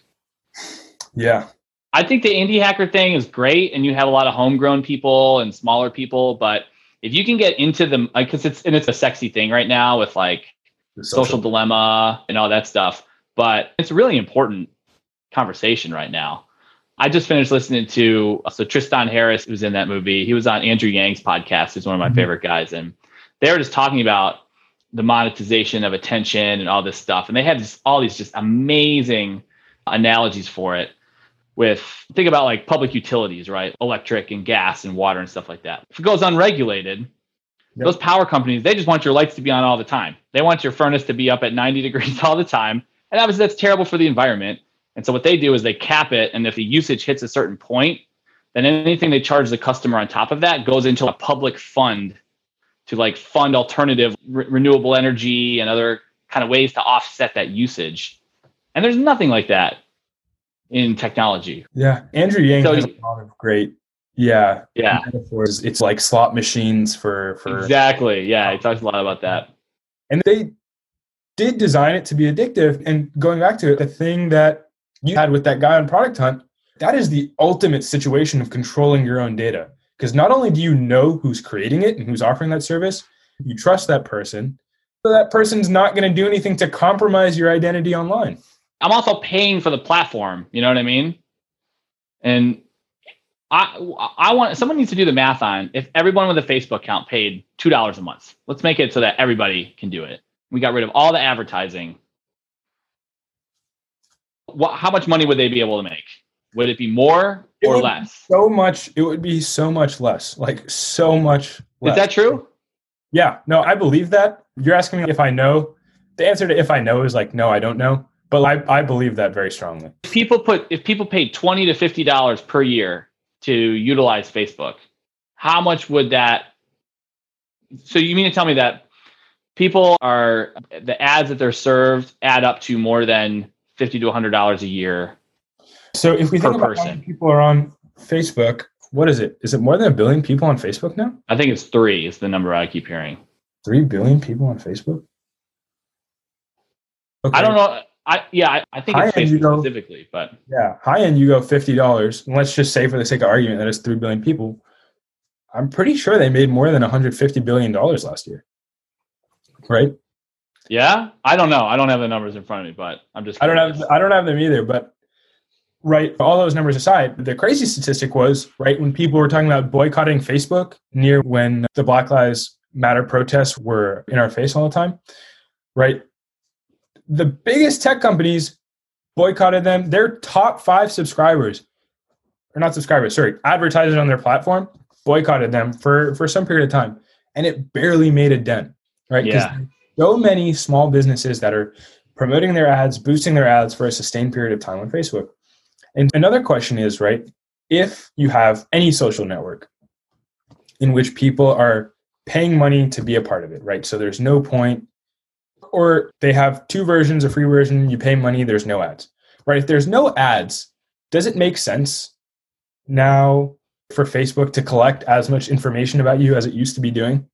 Yeah. I think the indie hacker thing is great and you have a lot of homegrown people and smaller people, but if you can get into them like cuz it's and it's a sexy thing right now with like social. social dilemma and all that stuff, but it's a really important conversation right now. I just finished listening to so Tristan Harris was in that movie. He was on Andrew Yang's podcast. He's one of my mm-hmm. favorite guys, and they were just talking about the monetization of attention and all this stuff. And they had just all these just amazing analogies for it. With think about like public utilities, right? Electric and gas and water and stuff like that. If it goes unregulated, yep. those power companies they just want your lights to be on all the time. They want your furnace to be up at 90 degrees [LAUGHS] all the time, and obviously that's terrible for the environment and so what they do is they cap it, and if the usage hits a certain point, then anything they charge the customer on top of that goes into a public fund to like fund alternative re- renewable energy and other kind of ways to offset that usage. And there's nothing like that in technology. Yeah, Andrew Yang so, has a lot of great yeah yeah metaphors. It's like slot machines for for exactly yeah. He um, talks a lot about that. And they did design it to be addictive. And going back to it, the thing that you had with that guy on Product Hunt, that is the ultimate situation of controlling your own data. Because not only do you know who's creating it and who's offering that service, you trust that person, but that person's not going to do anything to compromise your identity online. I'm also paying for the platform. You know what I mean? And I I want someone needs to do the math on if everyone with a Facebook account paid two dollars a month. Let's make it so that everybody can do it. We got rid of all the advertising what, how much money would they be able to make? Would it be more it or less? So much. It would be so much less. Like so much. Less. Is that true? Yeah. No, I believe that. You're asking me if I know. The answer to if I know is like no, I don't know. But I, I believe that very strongly. If people put if people paid twenty to fifty dollars per year to utilize Facebook, how much would that? So you mean to tell me that people are the ads that they're served add up to more than fifty to hundred dollars a year. So if we think about person. how many people are on Facebook, what is it? Is it more than a billion people on Facebook now? I think it's three. Is the number I keep hearing. Three billion people on Facebook. Okay. I don't know. I yeah, I, I think high it's Facebook go, specifically, but yeah, high end you go fifty dollars. Let's just say for the sake of argument that it's three billion people. I'm pretty sure they made more than 150 billion dollars last year. Right? Yeah, I don't know. I don't have the numbers in front of me, but I'm just. Curious. I don't have. I don't have them either. But right, all those numbers aside, the crazy statistic was right when people were talking about boycotting Facebook near when the Black Lives Matter protests were in our face all the time. Right, the biggest tech companies boycotted them. Their top five subscribers, or not subscribers, sorry, advertisers on their platform boycotted them for for some period of time, and it barely made a dent. Right, yeah so many small businesses that are promoting their ads, boosting their ads for a sustained period of time on Facebook. And another question is, right, if you have any social network in which people are paying money to be a part of it, right? So there's no point, or they have two versions, a free version, you pay money, there's no ads, right? If there's no ads, does it make sense now for Facebook to collect as much information about you as it used to be doing?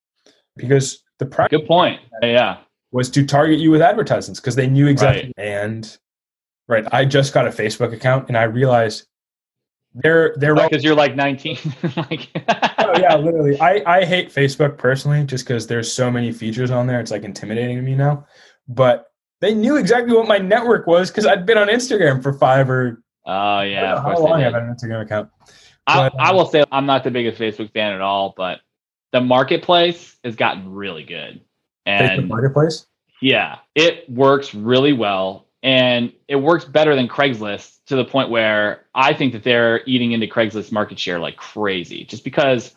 Because the good point yeah was to target you with advertisements because they knew exactly right. and right i just got a facebook account and i realized they're they're because oh, you're like 19 [LAUGHS] like oh yeah literally i i hate facebook personally just because there's so many features on there it's like intimidating to me now but they knew exactly what my network was because i'd been on instagram for five or oh yeah how long i've had an instagram account I, but, um, I will say i'm not the biggest facebook fan at all but the marketplace has gotten really good. And Facebook marketplace? Yeah, it works really well. And it works better than Craigslist to the point where I think that they're eating into Craigslist market share like crazy, just because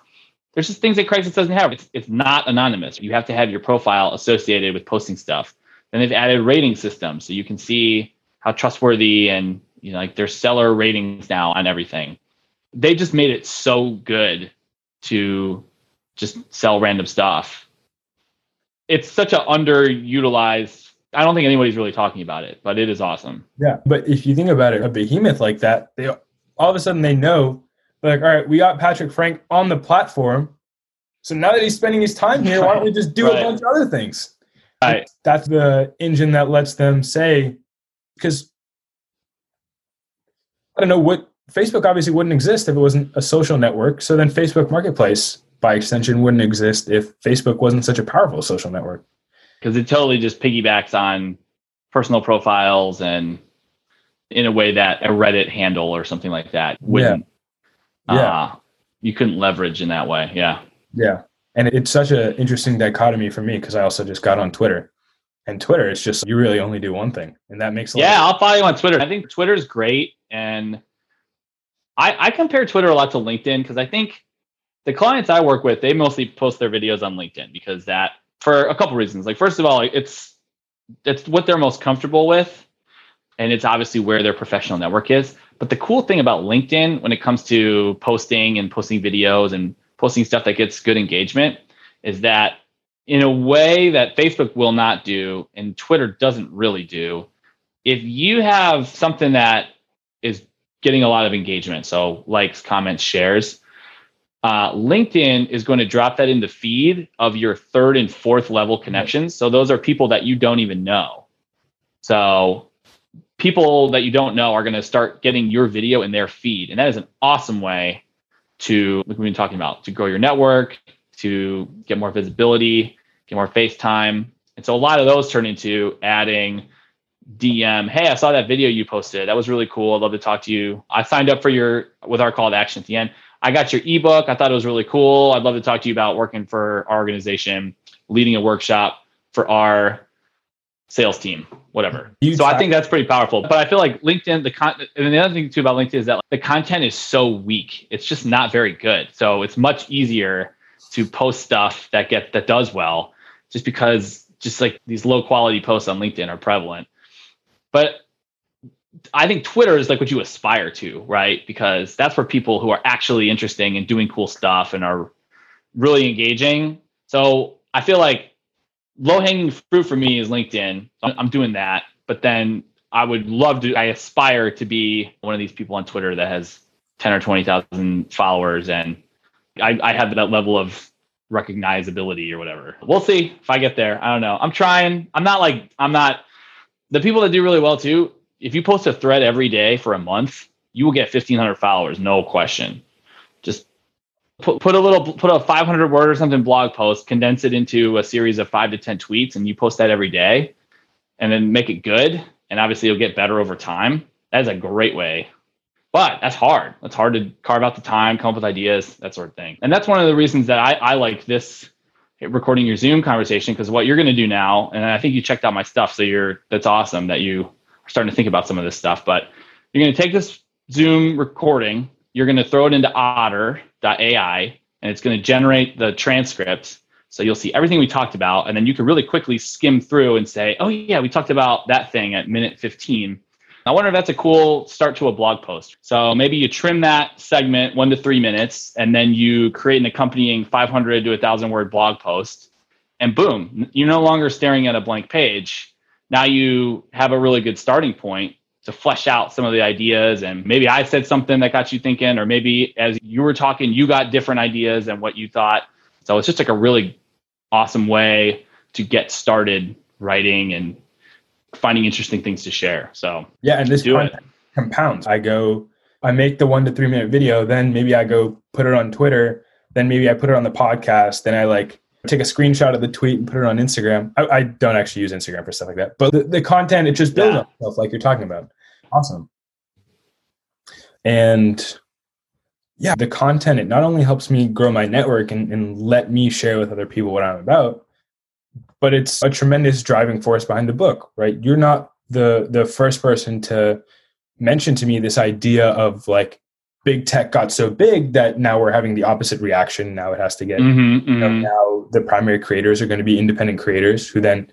there's just things that Craigslist doesn't have. It's, it's not anonymous. You have to have your profile associated with posting stuff. Then they've added rating systems so you can see how trustworthy and you know like there's seller ratings now on everything. They just made it so good to just sell random stuff. It's such an underutilized. I don't think anybody's really talking about it, but it is awesome. Yeah, but if you think about it, a behemoth like that, they all of a sudden they know, like, all right, we got Patrick Frank on the platform, so now that he's spending his time here, why don't we just do right. a bunch of other things? Right. That's the engine that lets them say, because I don't know what Facebook obviously wouldn't exist if it wasn't a social network. So then Facebook Marketplace by extension wouldn't exist if Facebook wasn't such a powerful social network. Because it totally just piggybacks on personal profiles and in a way that a Reddit handle or something like that wouldn't. Yeah. Yeah. Uh, you couldn't leverage in that way. Yeah. Yeah. And it's such an interesting dichotomy for me because I also just got on Twitter. And Twitter is just you really only do one thing. And that makes a Yeah, I'll follow you on Twitter. I think Twitter is great. And I, I compare Twitter a lot to LinkedIn because I think the clients I work with, they mostly post their videos on LinkedIn because that for a couple reasons. Like first of all, it's it's what they're most comfortable with. And it's obviously where their professional network is. But the cool thing about LinkedIn when it comes to posting and posting videos and posting stuff that gets good engagement is that in a way that Facebook will not do and Twitter doesn't really do, if you have something that is getting a lot of engagement, so likes, comments, shares, uh, LinkedIn is going to drop that in the feed of your third and fourth level connections. So those are people that you don't even know. So people that you don't know are going to start getting your video in their feed. And that is an awesome way to, like we've been talking about, to grow your network, to get more visibility, get more FaceTime. And so a lot of those turn into adding DM, hey, I saw that video you posted. That was really cool. I'd love to talk to you. I signed up for your with our call to action at the end. I got your ebook. I thought it was really cool. I'd love to talk to you about working for our organization, leading a workshop for our sales team, whatever. You so I think that's pretty powerful. But I feel like LinkedIn, the con- and the other thing too about LinkedIn is that the content is so weak. It's just not very good. So it's much easier to post stuff that get that does well, just because just like these low quality posts on LinkedIn are prevalent. But I think Twitter is like what you aspire to, right? Because that's for people who are actually interesting and doing cool stuff and are really engaging. So I feel like low hanging fruit for me is LinkedIn. I'm doing that, but then I would love to. I aspire to be one of these people on Twitter that has ten or twenty thousand followers, and I, I have that level of recognizability or whatever. We'll see if I get there. I don't know. I'm trying. I'm not like I'm not the people that do really well too. If you post a thread every day for a month, you will get 1500 followers, no question. Just put, put a little put a 500 word or something blog post condense it into a series of five to 10 tweets and you post that every day and then make it good and obviously you'll get better over time. That is a great way. But that's hard. It's hard to carve out the time come up with ideas that sort of thing. And that's one of the reasons that i, I like this recording your zoom conversation because what you're going to do now and i think you checked out my stuff so you're that's awesome that you starting to think about some of this stuff but you're going to take this zoom recording you're going to throw it into otter.ai and it's going to generate the transcript so you'll see everything we talked about and then you can really quickly skim through and say oh yeah we talked about that thing at minute 15 i wonder if that's a cool start to a blog post. So maybe you trim that segment one to three minutes and then you create an accompanying 500 to 1000 word blog post and boom you're no longer staring at a blank page now you have a really good starting point to flesh out some of the ideas and maybe i said something that got you thinking or maybe as you were talking you got different ideas than what you thought so it's just like a really awesome way to get started writing and finding interesting things to share so Yeah, and this Do it. compounds. I go, I make the one to three minute video, then maybe I go put it on Twitter, then maybe I put it on the podcast, then I like take a screenshot of the tweet and put it on Instagram. I, I don't actually use Instagram for stuff like that, but the, the content it just builds Yeah. on itself, like you're talking about. Awesome. And yeah, the content it not only helps me grow my network and, and let me share with other people what I'm about, but it's a tremendous driving force behind the book, right? You're not the the first person to mention to me this idea of like big tech got so big that now we're having the opposite reaction. Now it has to get Mhm, you know, mhm. now the primary creators are going to be independent creators who then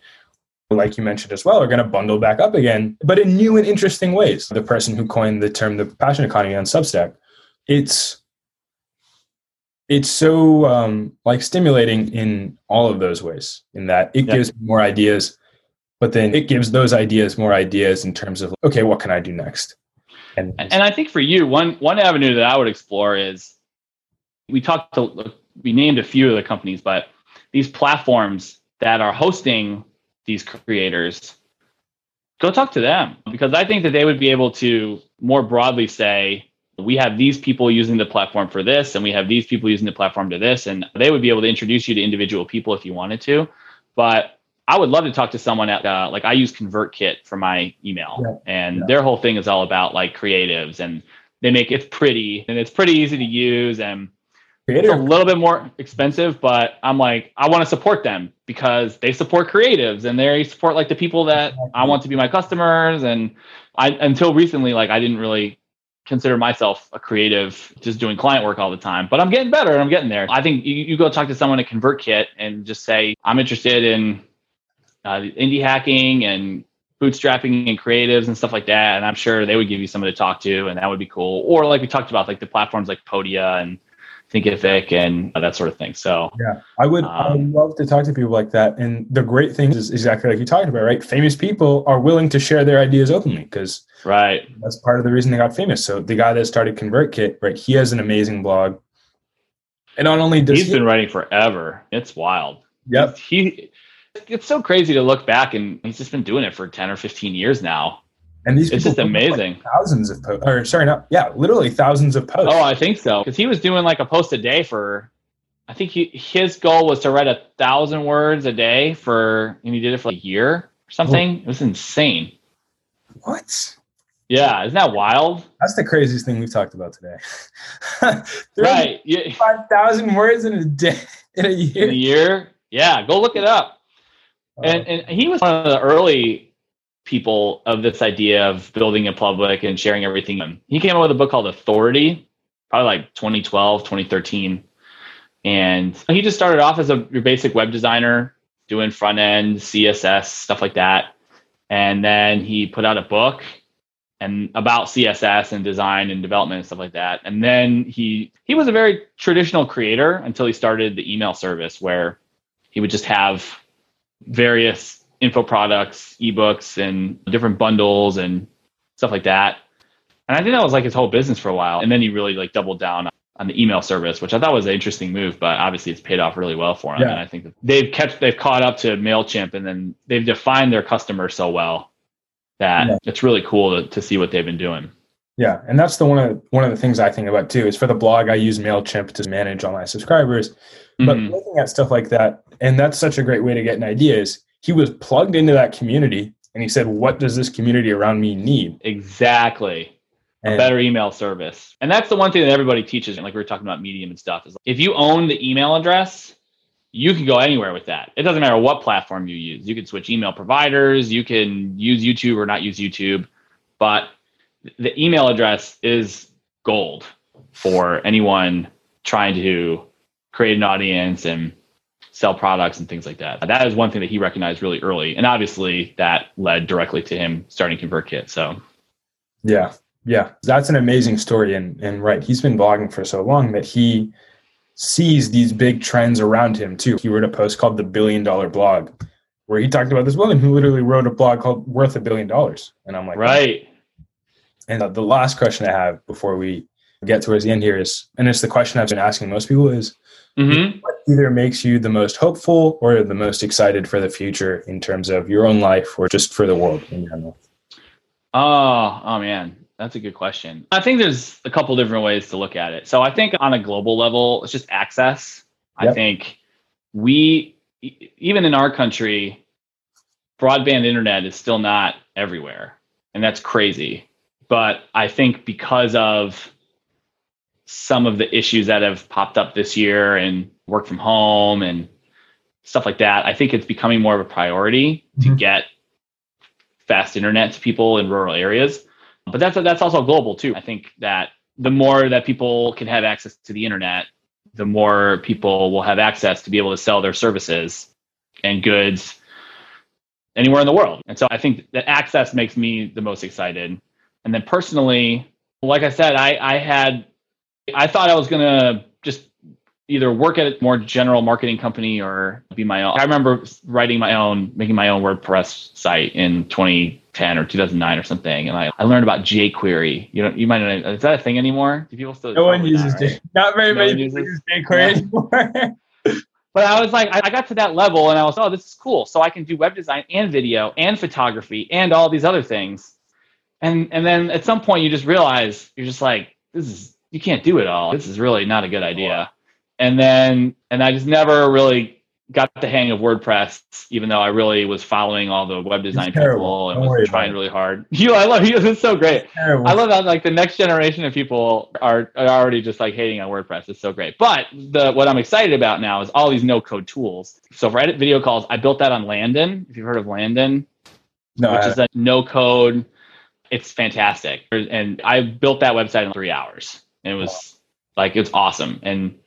like you mentioned as well are going to bundle back up again but in new and interesting ways the person who coined the term the passion economy on substack it's it's so um, like stimulating in all of those ways in that it Yeah. gives more ideas but then it gives those ideas more ideas in terms of okay what can i do next and, And, I think for you, one one avenue that I would explore is we talked to we named a few of the companies, but these platforms that are hosting these creators, go talk to them because I think that they would be able to more broadly say we have these people using the platform for this, and we have these people using the platform to this, and they would be able to introduce you to individual people if you wanted to. But I would love to talk to someone at uh, like I use ConvertKit for my email, Yeah. and Yeah. their whole thing is all about like creatives, and they make it pretty and it's pretty easy to use, and it's a little bit more expensive, but I'm like I want to support them because they support creatives and they support like the people that I want to be my customers, and I until recently like I didn't really consider myself a creative just doing client work all the time but i'm getting better and i'm getting there i think you, you go talk to someone at convertkit and just say i'm interested in uh, indie hacking and bootstrapping and creatives and stuff like that and i'm sure they would give you somebody to talk to and that would be cool or like we talked about like the platforms like podia and thinkific and that sort of thing so Yeah, I would. I would Um, love to talk to people like that. And the great thing is exactly like you talked about, right? Famous people are willing to share their ideas openly because right that's part of the reason they got famous. So the guy that started ConvertKit, right? He has an amazing blog, and not only does he's he, been writing forever it's wild yep, he it's so crazy to look back and he's just been doing it for 10 or 15 years now. And these it's just amazing. thousands of posts, or sorry, not yeah, literally thousands of posts. oh i think so. Because he was doing like a post a day for i think he, his goal was to write a thousand words a day for and he did it for like a year or something. It was insane. What? yeah isn't that wild? That's the craziest thing we've talked about today. [LAUGHS] right Five thousand words in a day in a year. in a year? Yeah go look it up and oh. and he was one of the early people of this idea of building a public and sharing everything. He came up with a book called authority probably like 2012 2013 and he just started off as a your basic web designer doing front end css stuff like that. And then he put out a book and about css and design and development and stuff like that. And then he he was a very traditional creator until he started the email service where he would just have various info products, ebooks, and different bundles and stuff like that. And I think that was like his whole business for a while. And then he really like doubled down on the email service, which I thought was an interesting move, but obviously it's paid off really well for him. Yeah. And I think that they've kept they've caught up to MailChimp and then they've defined their customer so well that Yeah. it's really cool to, to see what they've been doing. Yeah, and that's the one of one of the things I think about too. Is for the blog, I use Mailchimp to manage all my subscribers. But Mhm. looking at stuff like that, and that's such a great way to get an idea. Is he was plugged into that community, and he said, "What does this community around me need?" Exactly. a better email service. And that's the one thing that everybody teaches, and like we were talking about Medium and stuff, is if you own the email address, you can go anywhere with that. It doesn't matter what platform you use. You can switch email providers, you can use YouTube or not use YouTube, but the email address is gold for anyone trying to create an audience and sell products and things like that. That is one thing that he recognized really early. And obviously that led directly to him starting ConvertKit. So yeah, yeah, that's an amazing story. And and right, he's been blogging for so long that he sees these big trends around him too. He wrote a post called "The Billion Dollar Blog," where he talked about this woman who literally wrote a blog called "Worth a Billion Dollars," and I'm like, right. And the last question I have before we get towards the end here is, and it's the question I've been asking most people is, hmm what either makes you the most hopeful or the most excited for the future in terms of your own life or just for the world in general? Oh, oh man, that's a good question. I think there's a couple different ways to look at it. So I think on a global level, it's just access. I think we, even in our country, broadband internet is still not everywhere, and that's crazy. But I think because of some of the issues that have popped up this year and work from home and stuff like that, I think it's becoming more of a priority to Mhm. get fast internet to people in rural areas. But that's that's also global too. I think that the more that people can have access to the internet, the more people will have access to be able to sell their services and goods anywhere in the world. And so I think that access makes me the most excited. And then personally, like I said, I, I had I thought I was gonna just either work at a more general marketing company or be my own. I remember writing my own, making my own WordPress site in 2010 or 2009 or something, and I, I learned about jQuery. You know, you might know is that a thing anymore? Do people still? No one uses not, right? J. Not very No many uses- use jQuery anymore. [LAUGHS] But I was like, I I got to that level and I was, oh, this is cool. So I can do web design and video and photography and all these other things. And and then at some point you just realize you're just like, this is you can't do it all. This is really not a good idea. And then and I just never really got the hang of WordPress, even though I really was following all the web design people and Don't was trying really hard. [LAUGHS] You, I love you. It's so great. I love that. Like the next generation of people are, are already just like hating on WordPress. It's so great. But the what I'm excited about now is all these no code tools. So for edit video calls, I built that on Landen. If you've heard of Landen, no, which is a no code. It's fantastic, and I built that website in three hours. And it was like it's awesome and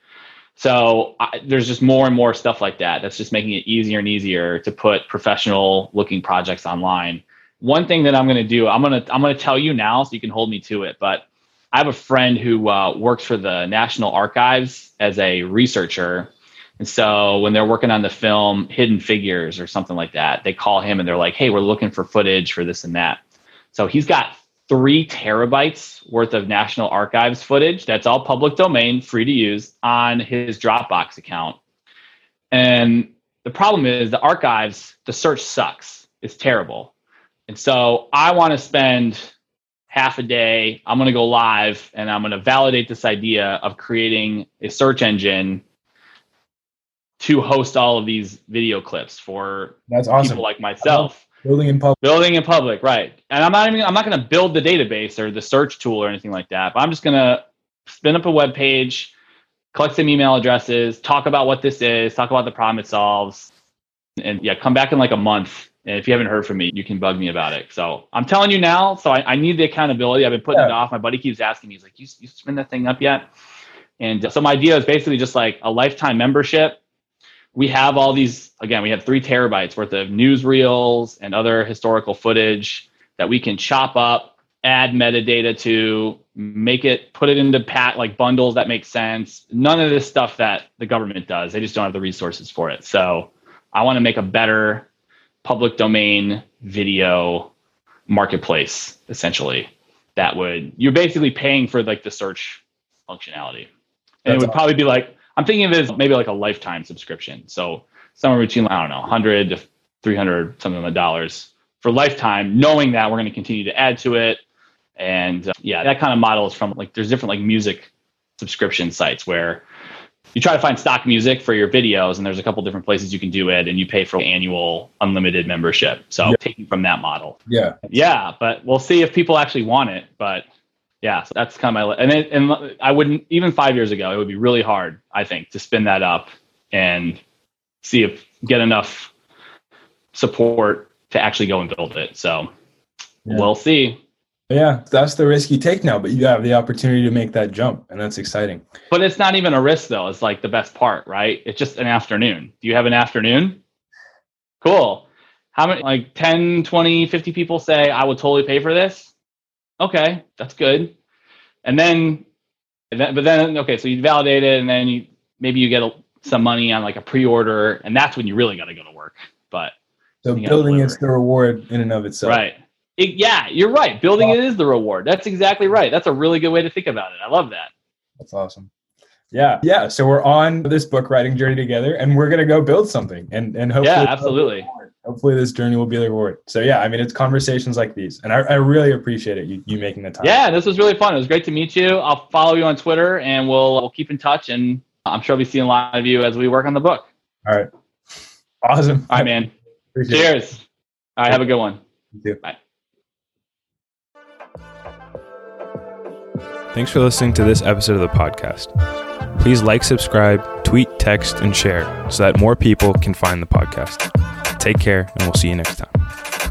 so I, there's just more and more stuff like that. That's just making it easier and easier to put professional looking projects online. One thing that I'm going to do, I'm going to I'm going to tell you now, so you can hold me to it. But I have a friend who uh, works for the National Archives as a researcher, and so when they're working on the film Hidden Figures or something like that, they call him and they're like, "Hey, we're looking for footage for this and that." So he's got three terabytes worth of National Archives footage. That's all public domain, free to use on his Dropbox account. And the problem is the archives, the search sucks. It's terrible. And so I want to spend half a day. I'm going to go live and I'm going to validate this idea of creating a search engine to host all of these video clips for That's awesome. people like myself. Building in public. Building in public, right. And I'm not even I'm not going to build the database or the search tool or anything like that. But I'm just going to spin up a web page, collect some email addresses, talk about what this is, talk about the problem it solves, and yeah, come back in like a month. And if you haven't heard from me, you can bug me about it. So I'm telling you now. So I, I need the accountability. I've been putting yeah. it off. My buddy keeps asking me, he's like, "You you spin that thing up yet?" And uh, so my idea is basically just like a lifetime membership we have all these again we have three terabytes worth of newsreels and other historical footage that we can chop up add metadata to make it put it into pat like bundles that make sense. None of this stuff that the government does. They just don't have the resources for it. So i want to make a better public domain video marketplace essentially that would you're basically paying for like the search functionality. And That's it would awesome. probably be like I'm thinking of it as maybe like a lifetime subscription. So somewhere between I don't know, 100 to 300 something of dollars for lifetime, knowing that we're going to continue to add to it. And uh, yeah, that kind of model is from like there's different like music subscription sites where you try to find stock music for your videos, and there's a couple different places you can do it, and you pay for annual unlimited membership. So yeah. taking from that model. Yeah. Yeah, but we'll see if people actually want it. But yeah, so that's kind of my and it, and I wouldn't even five years ago it would be really hard I think to spin that up and see if get enough support to actually go and build it. So yeah. we'll see. Yeah, that's the risk you take now, but you have the opportunity to make that jump, and that's exciting. But it's not even a risk though. It's like the best part, right? It's just an afternoon. Do you have an afternoon? Cool. How many like 10, 20, 50 people say I would totally pay for this? Okay, that's good. And then, and then, but then, okay, so you validate it, and then you maybe you get a, some money on like a pre-order, and that's when you really got to go to work. But so building is the reward in and of itself, right? It, yeah, you're right. Building wow. it is the reward. That's exactly right. That's a really good way to think about it. I love that. That's awesome. Yeah, yeah. So we're on this book writing journey together, and we're gonna go build something, and and hopefully, yeah, absolutely hopefully this journey will be the reward. So yeah, I mean, it's conversations like these, and I, I really appreciate it. You, you making the time. Yeah, this was really fun. It was great to meet you. I'll follow you on Twitter, and we'll we'll keep in touch. And I'm sure I'll be seeing a lot of you as we work on the book. All right. Awesome. All right, man. Appreciate Cheers. It. All right, have a good one. You too. Bye. Thanks for listening to this episode of the podcast. Please like, subscribe, tweet, text, and share so that more people can find the podcast. Take care, and we'll see you next time.